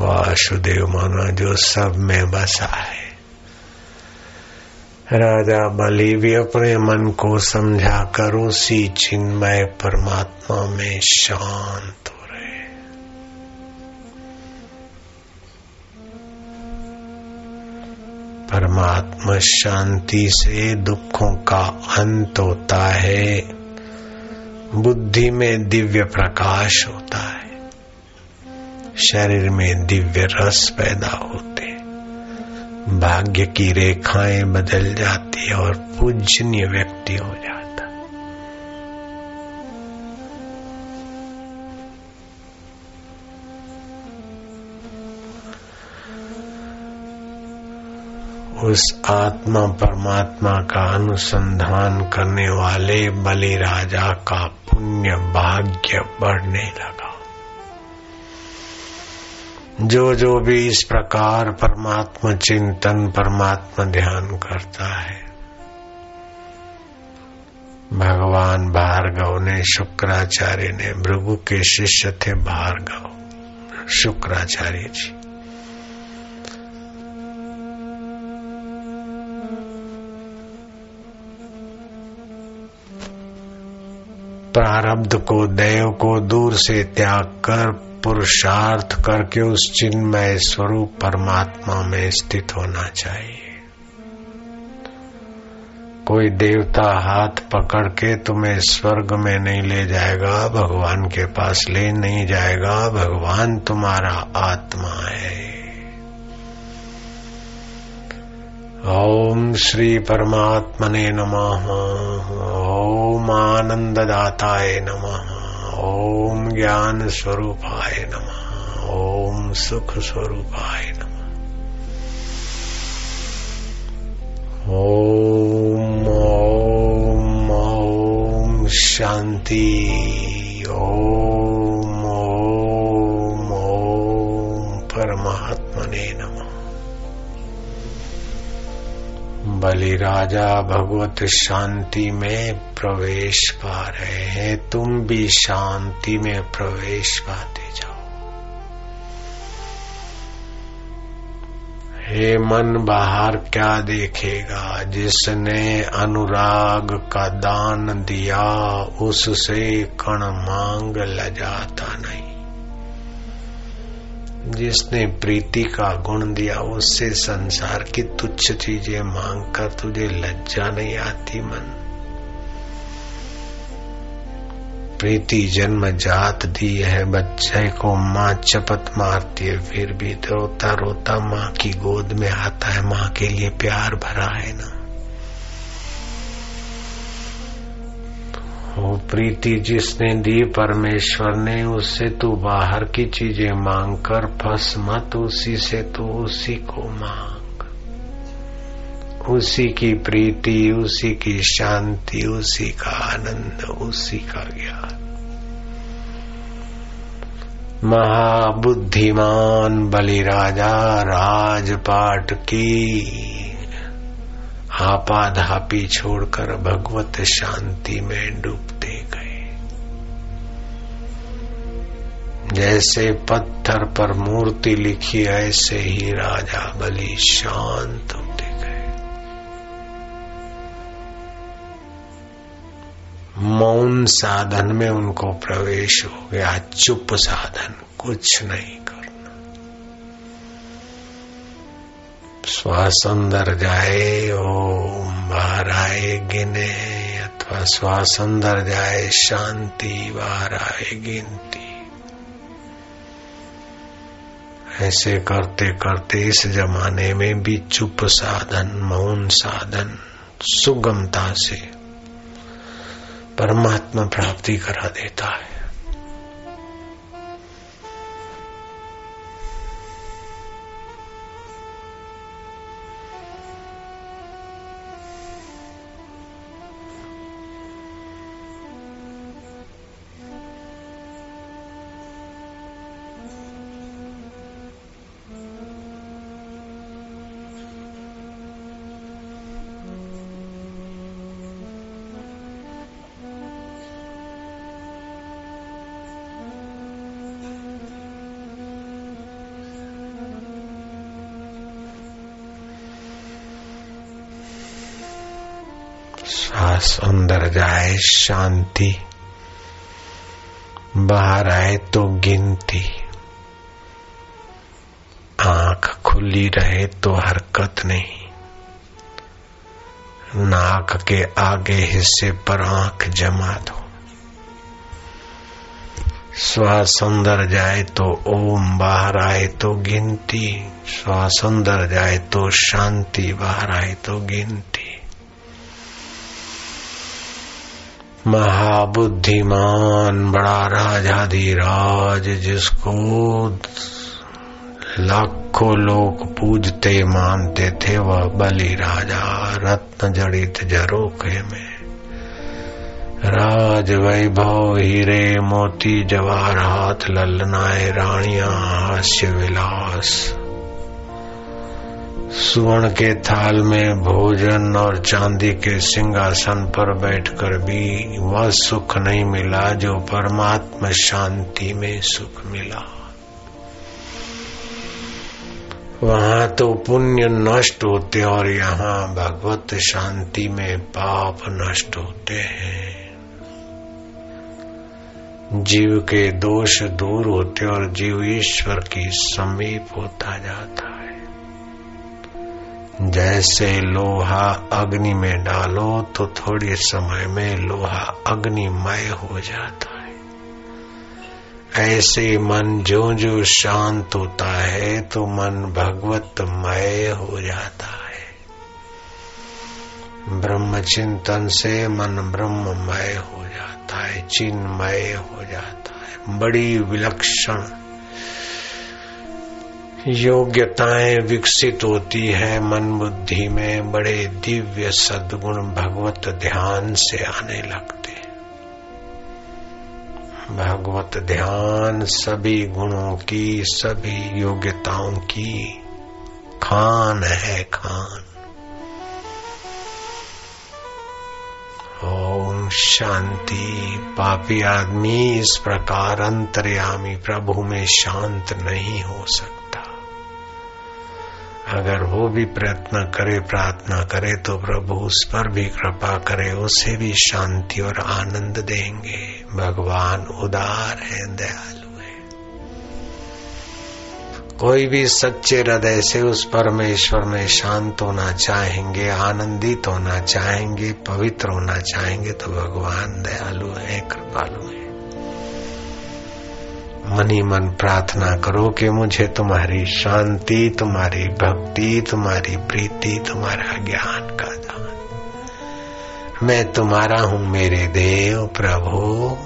वासुदेव माना जो सब में बसा है। राजा बलि भी अपने मन को समझा कर उसी चिन्मय परमात्मा में शांत हो रहे। परमात्मा शांति से दुखों का अंत होता है। बुद्धि में दिव्य प्रकाश होता है। शरीर में दिव्य रस पैदा होते। भाग्य की रेखाएँ बदल जाती और पूजनीय व्यक्ति हो जाता। उस आत्मा परमात्मा का अनुसंधान करने वाले बलि राजा का पुण्य भाग्य बढ़ने लगा। जो जो भी इस प्रकार परमात्मा चिंतन, परमात्मा ध्यान करता है। भगवान भार्गव ने, शुक्राचार्य ने, भृगु के शिष्य थे भार्गव, शुक्राचार्य जी। प्रारब्ध को, देव को दूर से त्याग कर पुरुषार्थ करके उस चिन्मय स्वरूप परमात्मा में स्थित होना चाहिए। कोई देवता हाथ पकड़ के तुम्हें स्वर्ग में नहीं ले जाएगा, भगवान के पास ले नहीं जाएगा, भगवान तुम्हारा आत्मा है। ओम श्री परमात्मने नमः। ओम आनंददाताय नमः। ओम ज्ञान स्वरूपाय नम। ओम सुख स्वरूपाय नमः। ओम ओम ओम शांति। ओम। बलि राजा भगवत शांति में प्रवेश पा रहे हैं। तुम भी शांति में प्रवेश पाते जाओ। हे मन, बाहर क्या देखेगा? जिसने अनुराग का दान दिया, उससे कण मांग लजाता नहीं। जिसने प्रीति का गुण दिया, उससे संसार की तुच्छ चीज़ें मांग कर तुझे लज्जा नहीं आती मन। प्रीति जन्म जात दी है, बच्चे को माँ चपत मारती है, फिर भी रोता रोता माँ की गोद में आता है, माँ के लिए प्यार भरा है ना। वो प्रीति, जिसने दी परमेश्वर ने, उससे तू बाहर की चीज़ें मांग कर फंस मत, उसी से तू उसी को मांग। उसी की प्रीति, उसी की शांति, उसी का आनंद, उसी का ज्ञान। महाबुद्धिमान बलि राजा राजपाट की। आपाधापी छोड़कर भगवत शांति में डूबते गए। जैसे पत्थर पर मूर्ति लिखी, ऐसे ही राजा बलि शांत होते गए। मौन साधन में उनको प्रवेश हो गया, चुप साधन कुछ नहीं करना श्वास अंदर जाए ओम बाहर आए गिने अथवा श्वास अंदर जाए शांति बाहर आए गिनती। ऐसे करते करते इस जमाने में भी चुप साधन, मौन साधन, सुगमता से परमात्मा प्राप्ति करा देता है। श्वास अंदर जाए शांति। बाहर आए तो गिनती। आँख खुली रहे तो हरकत नहीं। नाक के आगे हिस्से पर आँख जमा दो। श्वास अंदर जाए तो ओम, बाहर आए तो गिनती। श्वास अंदर जाए तो शांति, बाहर आए तो गिनती। महाबुद्धिमान बड़ा राजाधिराज, जिसको लाखों लोग पूजते, मानते थे, वह बलि राजा रत्न जड़ित जरोखे में। राज वैभव हीरे, मोती जवाहरात ललनाए रानिया, हास्य विलास। सुवर्ण के थाल में भोजन और चांदी के सिंहासन पर बैठकर भी वह सुख नहीं मिला जो परमात्मा शांति में सुख मिला। वहाँ तो पुण्य नष्ट होते और यहाँ भगवत शांति में पाप नष्ट होते हैं। जीव के दोष दूर होते और जीव ईश्वर की समीप होता जाता जैसे लोहा अग्नि में डालो तो थोड़े समय में लोहा अग्निमय हो जाता है। ऐसे मन जो जो शांत होता है तो मन भगवतमय हो जाता है। ब्रह्म चिंतन से मन ब्रह्ममय हो जाता है, चिन्मय हो जाता है। बड़ी विलक्षण योग्यताएँ विकसित होती है, मन बुद्धि में बड़े दिव्य सद्गुण भगवत ध्यान से आने लगते भगवत ध्यान सभी गुणों की, सभी योग्यताओं की खान है खान। ओम शांति। पापी आदमी इस प्रकार अंतर्यामी प्रभु में शांत नहीं हो सकता। अगर वो भी प्रयत्न करे, प्रार्थना करे तो प्रभु उस पर भी कृपा करे, उसे भी शांति और आनंद देंगे। भगवान उदार है, दयालु है। कोई भी सच्चे हृदय से उस परमेश्वर में शांत होना चाहेंगे, आनंदित होना चाहेंगे, पवित्र होना चाहेंगे तो भगवान दयालु है, कृपालु है। मनी मन प्रार्थना करो कि मुझे तुम्हारी शांति, तुम्हारी भक्ति, तुम्हारी प्रीति, तुम्हारा ज्ञान का दान। मैं तुम्हारा हूँ मेरे देव प्रभु।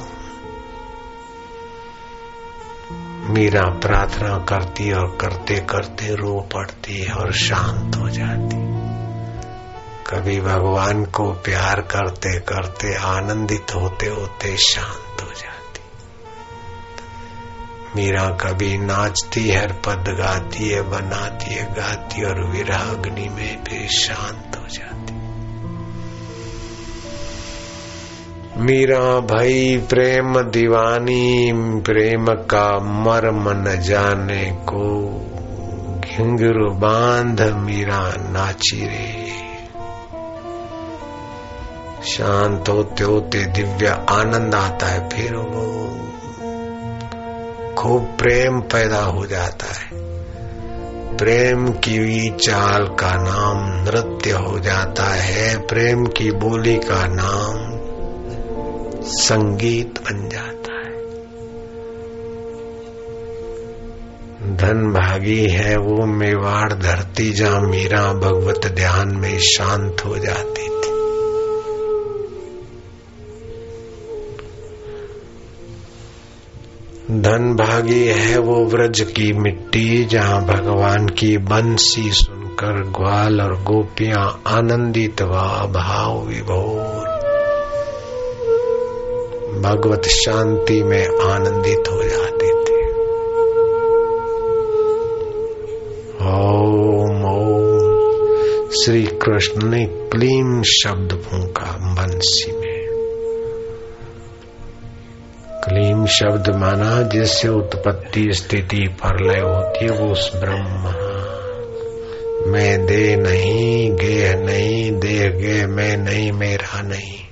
मीरा प्रार्थना करती और करते करते रो पड़ती और शांत हो जाती। कभी भगवान को प्यार करते करते आनंदित होते होते शांत हो जाती। मीरा कभी नाचती है, पद गाती है, बनाती है, गाती और विराग्नि में फिर शांत हो जाती मीरा भाई, प्रेम दीवानी, प्रेम का मर्म न जाने को घिंगरू बाँध मीरा नाची रे। शांत होते होते दिव्य आनंद आता है फिर वो। खूब प्रेम पैदा हो जाता है। प्रेम की चाल का नाम नृत्य हो जाता है। प्रेम की बोली का नाम संगीत बन जाता है। धन भागी है वो मेवाड़, धरती जहाँ मीरा, भगवत ध्यान में शांत हो जाती थी। धन भागी है वो व्रज की मिट्टी, जहाँ भगवान की बंसी सुनकर ग्वाल और गोपियाँ आनंदित व भाव विभोर। भगवत शांति में आनंदित हो जाते थे। ओम ओम। श्री कृष्ण ने क्लीम शब्द फूका बंसी में शब्द माना जिससे उत्पत्ति स्थिति प्रलय होती है, वो उस ब्रह्म। मैं दे नहीं, गे नहीं, दे गे, मैं नहीं, मेरा नहीं।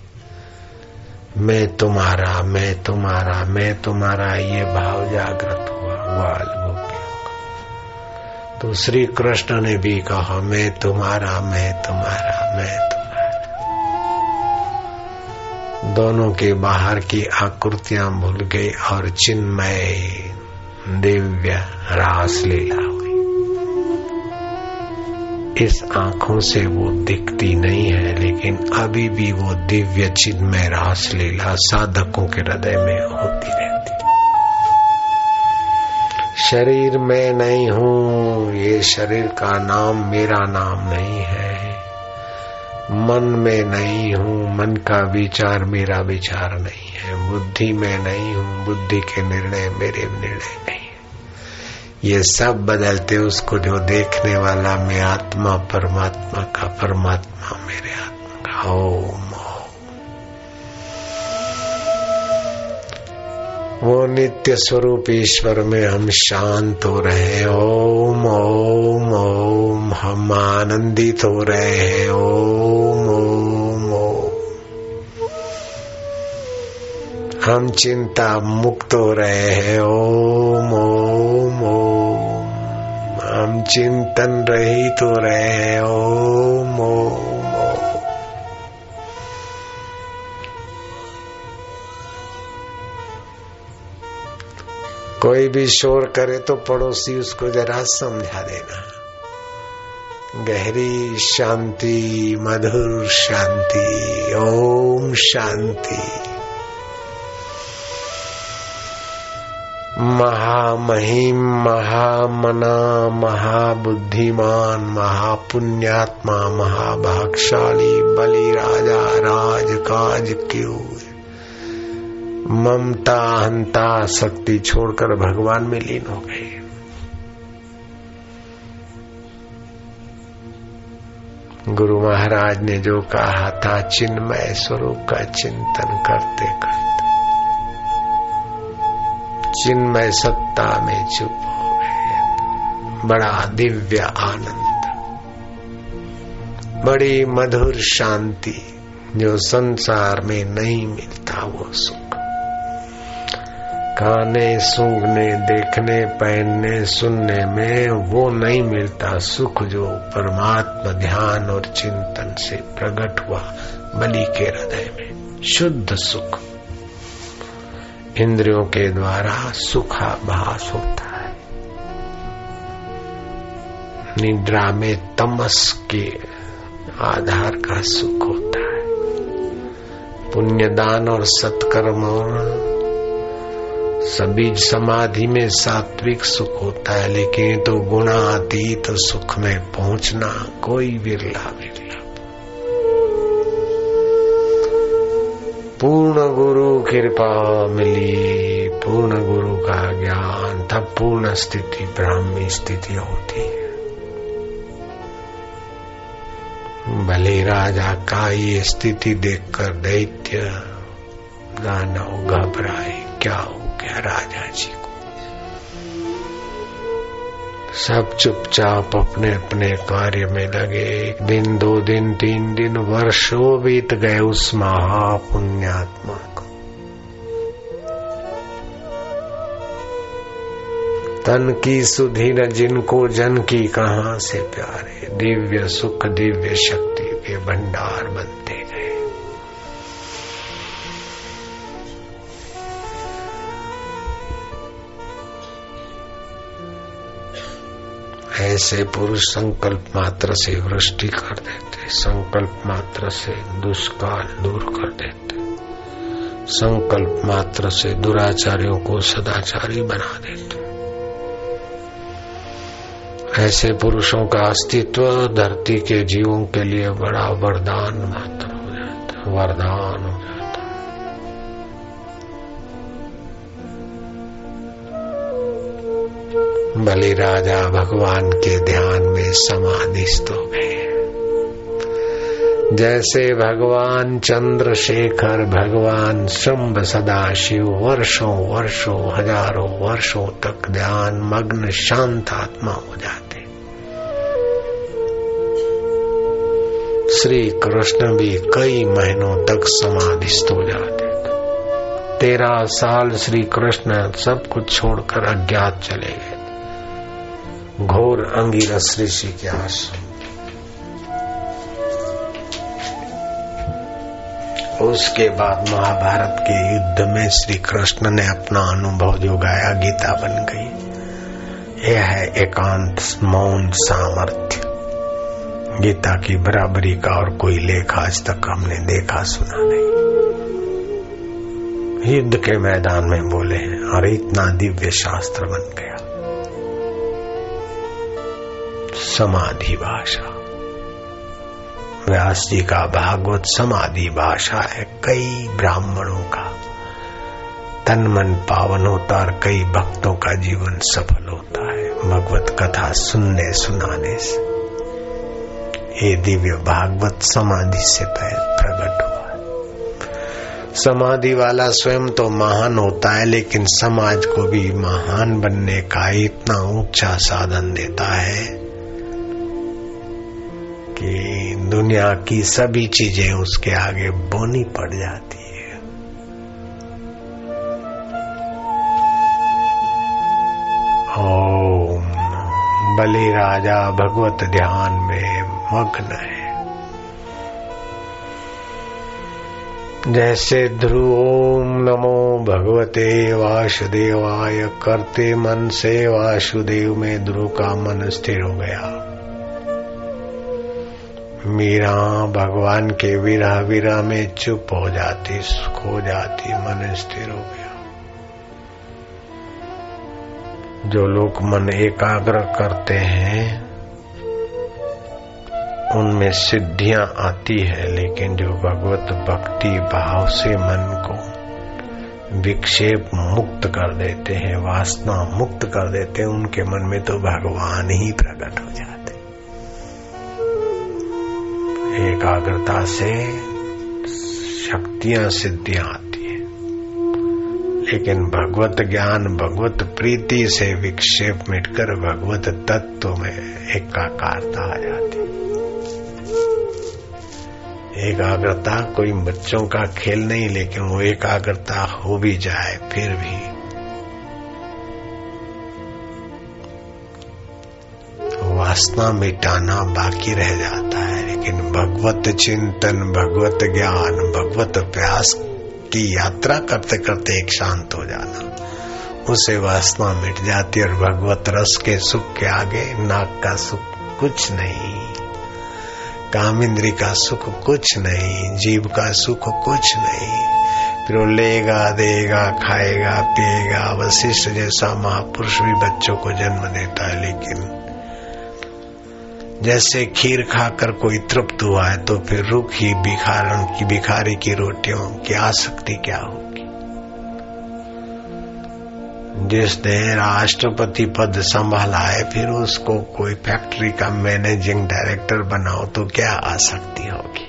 मैं तुम्हारा मैं तुम्हारा मैं तुम्हारा, ये भाव जागृत हुआ गोपियों तो श्री कृष्ण ने भी कहा, मैं तुम्हारा मैं तुम्हारा मैं तुम्हारा दोनों के बाहर की आकृतियाँ भूल गई और चिन्मय दिव्य रास लीला हुई। इस आँखों से वो दिखती नहीं है, लेकिन अभी भी वो दिव्य चिन्मय रास लीला साधकों के हृदय में होती रहती। शरीर में नहीं हूँ, ये शरीर का नाम मेरा नाम नहीं है। मन में नहीं हूँ, मन का विचार मेरा विचार नहीं है। बुद्धि में नहीं हूँ, बुद्धि के निर्णय मेरे निर्णय नहीं है। ये सब बदलते उसको जो देखने वाला मैं आत्मा, परमात्मा का, परमात्मा मेरे आत्मा का। ओम। वो नित्य स्वरूप ईश्वर में हम शांत हो रहे हैं। ओम ओम ओम, हम आनंदित हो रहे हैं। ओम ओम ओम। हम चिंता मुक्त हो रहे हैं। ओम ओम ओम। हम चिंतन रहित हो रहे हैं। ओम ओम। कोई भी शोर करे तो पड़ोसी उसको जरा समझा देना। गहरी शांति, मधुर शांति, ओम शांति। महामहिम, महामना, महाबुद्धिमान, महापुण्यात्मा, महाभागशाली बलि राजा राज काज क्यों? ममता हंता शक्ति छोड़कर भगवान में लीन हो गए गुरु महाराज ने जो कहा था, चिन्मय स्वरूप का चिंतन करते करते, चिन्मय सत्ता में चुप हो गए। बड़ा दिव्य आनंद, बड़ी मधुर शांति जो संसार में नहीं मिलता वो सुख। खाने सूंघने, देखने, पहनने, सुनने में वो नहीं मिलता। सुख जो परमात्मा ध्यान और चिंतन से प्रकट हुआ बलि के हृदय में। शुद्ध सुख। इंद्रियों के द्वारा सुखाभास होता है। निद्रा में तमस के आधार का सुख होता है। पुण्यदान और सत्कर्म और सभी समाधि में सात्विक सुख होता है, लेकिन तो गुणातीत तो सुख में पहुँचना कोई बिरला बिरला पूर्ण गुरु कृपा मिली, पूर्ण गुरु का ज्ञान, तब पूर्ण स्थिति, ब्राह्मी स्थिति होती है। भले राजा का ये स्थिति देखकर दैत्य दानव घबराए क्या हो गया राजा जी को। सब चुपचाप अपने अपने कार्य में लगे। एक दिन, दो दिन, तीन दिन, वर्षों बीत गए उस महापुण्यात्मा को। तन की सुधी न जिनको, जन की कहा से प्यारे। दिव्य सुख, दिव्य शक्ति के भंडार बनते। ऐसे पुरुष संकल्प मात्र से वृष्टि कर देते, संकल्प मात्र से दुष्काल दूर कर देते, संकल्प मात्र से दुराचारियों को सदाचारी बना देते। ऐसे पुरुषों का अस्तित्व धरती के जीवों के लिए बड़ा वरदान मात्र हो जाता वरदान बलि राजा भगवान के ध्यान में समाधिस्थ हो। गए जैसे भगवान चंद्रशेखर, भगवान शंभ सदाशिव वर्षों वर्षों, हज़ारों वर्षों तक ध्यान, मग्न, शांत आत्मा हो जाते। श्री कृष्ण भी कई महीनों तक समाधिस्थ हो जाते तेरह साल श्री कृष्ण सब कुछ छोड़कर अज्ञात चले गए। अंगिरस ऋषि के आश्रम। उसके बाद महाभारत के युद्ध में श्री कृष्ण ने अपना अनुभव जो गाया गीता बन गई। यह है एकांत मौन सामर्थ्य। गीता की बराबरी का और कोई लेख आज तक हमने देखा, सुना नहीं। युद्ध के मैदान में बोले हैं, और इतना दिव्य शास्त्र बन गया। समाधि भाषा। व्यास जी का भागवत समाधि भाषा है कई ब्राह्मणों का। तन मन पावन होता और कई भक्तों का जीवन सफल होता है। भगवत कथा सुनने सुनाने से। ये दिव्य भागवत समाधि से प्रकट हुआ है। समाधि वाला स्वयं तो महान होता है, लेकिन समाज को भी महान बनने का इतना ऊँचा साधन देता है। कि दुनिया की सभी चीज़ें उसके आगे बोनी पड़ जाती है। ओम, बलि राजा भगवत ध्यान में मग्न है। जैसे ध्रुव ओम नमो भगवते वासुदेवाय, करते मन से वासुदेव में ध्रुव का मन स्थिर हो गया। मीरा, भगवान के विरह विरह में चुप हो जाती खो जाती, मन स्थिर हो गया। जो लोग मन एकाग्र करते हैं, उनमें सिद्धियाँ आती है, लेकिन जो भगवत भक्ति भाव से मन को विक्षेप मुक्त कर देते हैं, वासना मुक्त कर देते हैं, उनके मन में तो भगवान ही प्रकट हो जाते एकाग्रता से शक्तियाँ सिद्धियाँ आती है। लेकिन भगवत ज्ञान, भगवत प्रीति से विक्षेप मिटकर भगवत तत्व में एकाकारता आ जाती एकाग्रता कोई बच्चों का खेल नहीं, लेकिन वो एकाग्रता हो भी जाए, फिर भी। वासना मिटाना बाकी रह जाता है। लेकिन भगवत चिंतन, भगवत ज्ञान, भगवत प्रयास की यात्रा करते करते एक शांत हो जाना। उसे वासना मिट जाती और भगवत रस के सुख के आगे नाक का सुख कुछ नहीं काम इंद्री का सुख कुछ नहीं, जीव का सुख कुछ नहीं। फिर वो लेगा, देगा, खाएगा, पिएगा वशिष्ठ जैसा महापुरुष भी बच्चों को जन्म देता है, लेकिन जैसे खीर खाकर कोई तृप्त हुआ है तो फिर रूखी भिखारण की भिखारी की रोटियों की आसक्ति क्या होगी? जिसने राष्ट्रपति पद संभाला है, फिर उसको कोई फैक्ट्री का मैनेजिंग डायरेक्टर बनाओ तो क्या आसक्ति होगी?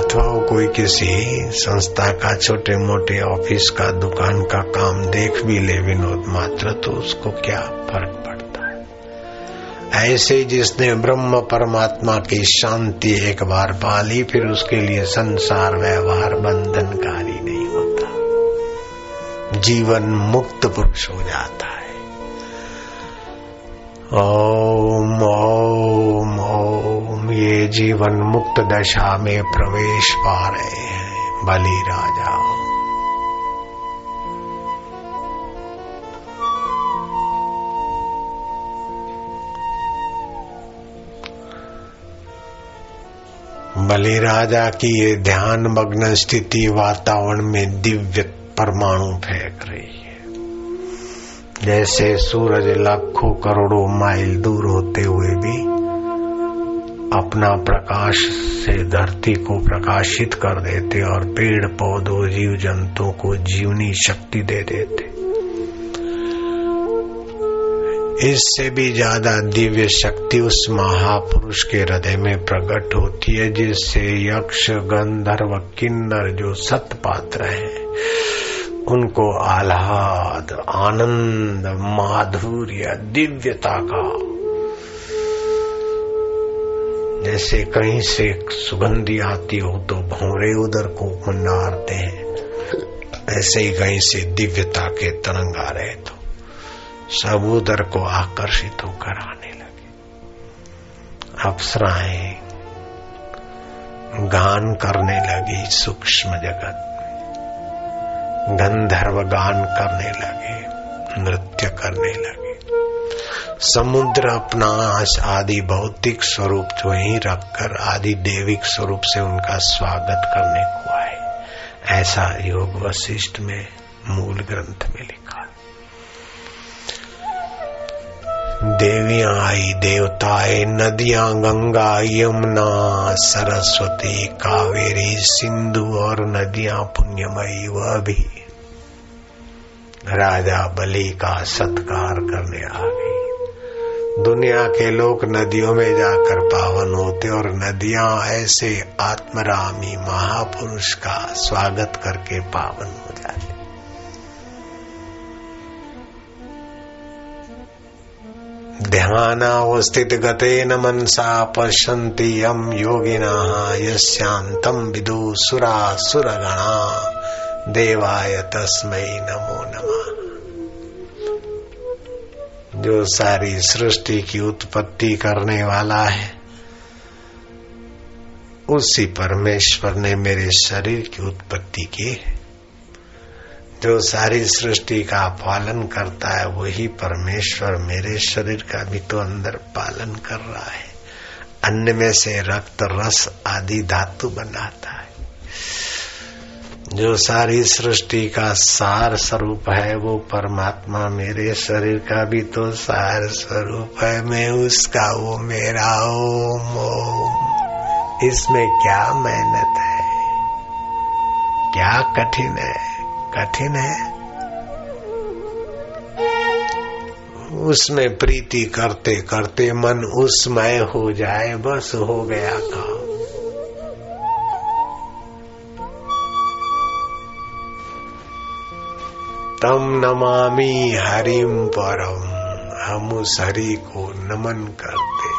अथवा कोई किसी संस्था का छोटे मोटे ऑफ़िस का, दुकान का काम देख भी ले विनोद मात्र तो उसको क्या फ़र्क पड़ता ऐसे जिसने ब्रह्म परमात्मा की शांति एक बार पा ली फिर उसके लिए संसार व्यवहार बंधनकारी नहीं होता। जीवन मुक्त पुरुष हो जाता है। ओम ओम ओम, ये जीवन मुक्त दशा में प्रवेश पा रहे हैं बलि राजा। बलि राजा की ये ध्यान मग्न स्थिति वातावरण में दिव्य परमाणु फेंक रही है। जैसे सूरज लाखों करोड़ों माइल दूर होते हुए भी अपना प्रकाश से धरती को प्रकाशित कर देते और पेड़ पौधों जीव जंतुओं को जीवनी शक्ति दे देते। इससे भी ज़्यादा दिव्य शक्ति उस महापुरुष के हृदय में प्रकट होती है, जिससे यक्ष, गंधर्व, किन्नर जो सत पात्र है, उनको आह्लाद, आनंद, माधुर्य, दिव्यता का। जैसे कहीं से सुगंधी आती हो तो भौरे उधर को मंडारते हैं, ऐसे ही कहीं से दिव्यता के तरंग आ रहे तो। सब उधर को आकर्षित होकर आने लगे। अप्सराएँ गान करने लगी सूक्ष्म जगत गंधर्व गान करने लगे, नृत्य करने लगे। समुद्र अपना आदि भौतिक स्वरूप जो ही रखकर आदि देविक स्वरूप से उनका स्वागत करने को आए। ऐसा योग वशिष्ठ में मूल ग्रंथ में लिखा। देवियाँ आई देवताएँ, नदियाँ, गंगा, यमुना, सरस्वती, कावेरी, सिंधु और नदियाँ पुण्यमयी, वह भी राजा बलि का सत्कार करने आ गई। दुनिया के लोग नदियों में जाकर पावन होते और नदियाँ ऐसे आत्मरामी महापुरुष का स्वागत करके पावन हो जाते। ध्यानावस्थित गते न मनसा पश्यन्ति यम योगिना यस्यांतम विदु सुरा सुरगणा देवाय तस्मै नमो नमः। जो सारी सृष्टि की उत्पत्ति करने वाला है, उसी परमेश्वर ने मेरे शरीर की उत्पत्ति की है। जो सारी सृष्टि का पालन करता है, वही परमेश्वर मेरे शरीर का भी तो अंदर पालन कर रहा है। अन्न में से रक्त, रस आदि धातु बनाता है। जो सारी सृष्टि का सार स्वरूप है, वो परमात्मा मेरे शरीर का भी तो सार स्वरूप है। मैं उसका, वो मेरा, ओम ओम। इसमें क्या मेहनत है? क्या कठिन है? कठिन है। उसमें प्रीति करते करते मन उसमय हो जाए, बस हो गया काम। तम नमामि हरिम परम हम उस हरि को नमन करते।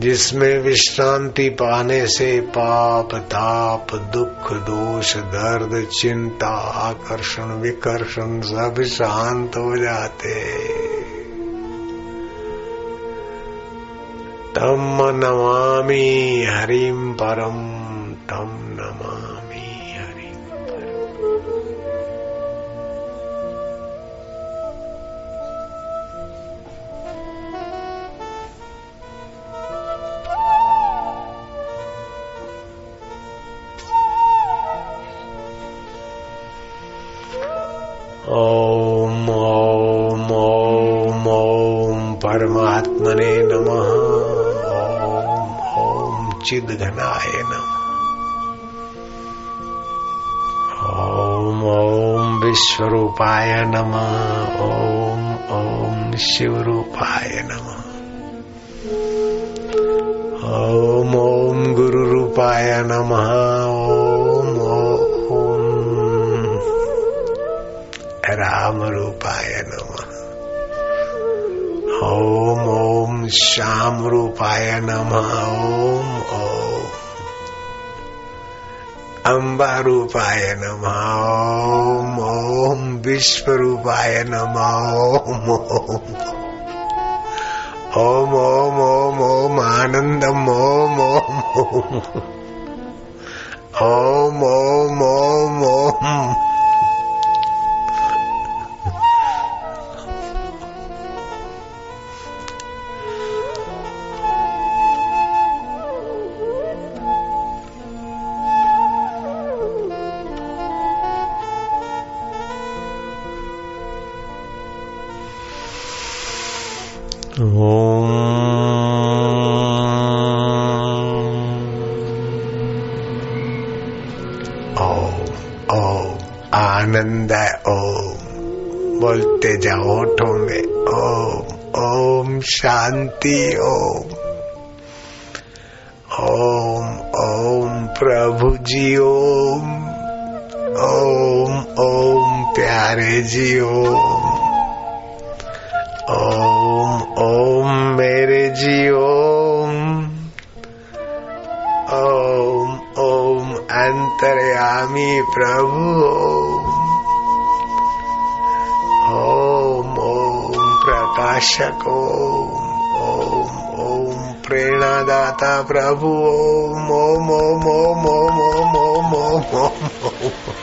जिसमें विश्रांति पाने से पाप, ताप, दुख, दोष, दर्द, चिंता, आकर्षण, विकर्षण सब शांत हो जाते। तम नमामि हरिम परम तम नमा चिद घनाय नम ओम ओम विश्वरूपाय नम। ओम ओम शिवरूपाय नम। ओम ओम गुरु रूपाय नम। ओम ओम। राम रूपाय श्याम रूपाय नम। ओम अम्बा रूपाय नम। ओम ओम। विश्व रूपाय नम। ओम ओम। ओम ओम ओम आनंदम ओम ओम। ओम ओम ओम ओम। आनंद है, ओम। बोलते जाओ होठों में ओम ओम शांति, ओम। ओम ओम प्रभु जी ओम। ओम ओम प्यारे जी ओम। ओम ओम मेरे जी ओम। ओम ओम अंतर्यामी प्रभु, ओम। प्रकाशक ओम ओम ओम प्रेरणादाता प्रभु ओम ओम ओम ओम ओम ओम ओम ओम ओम।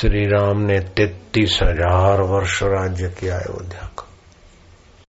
श्री राम ने तैतीस हज़ार वर्ष राज्य किया अयोध्या को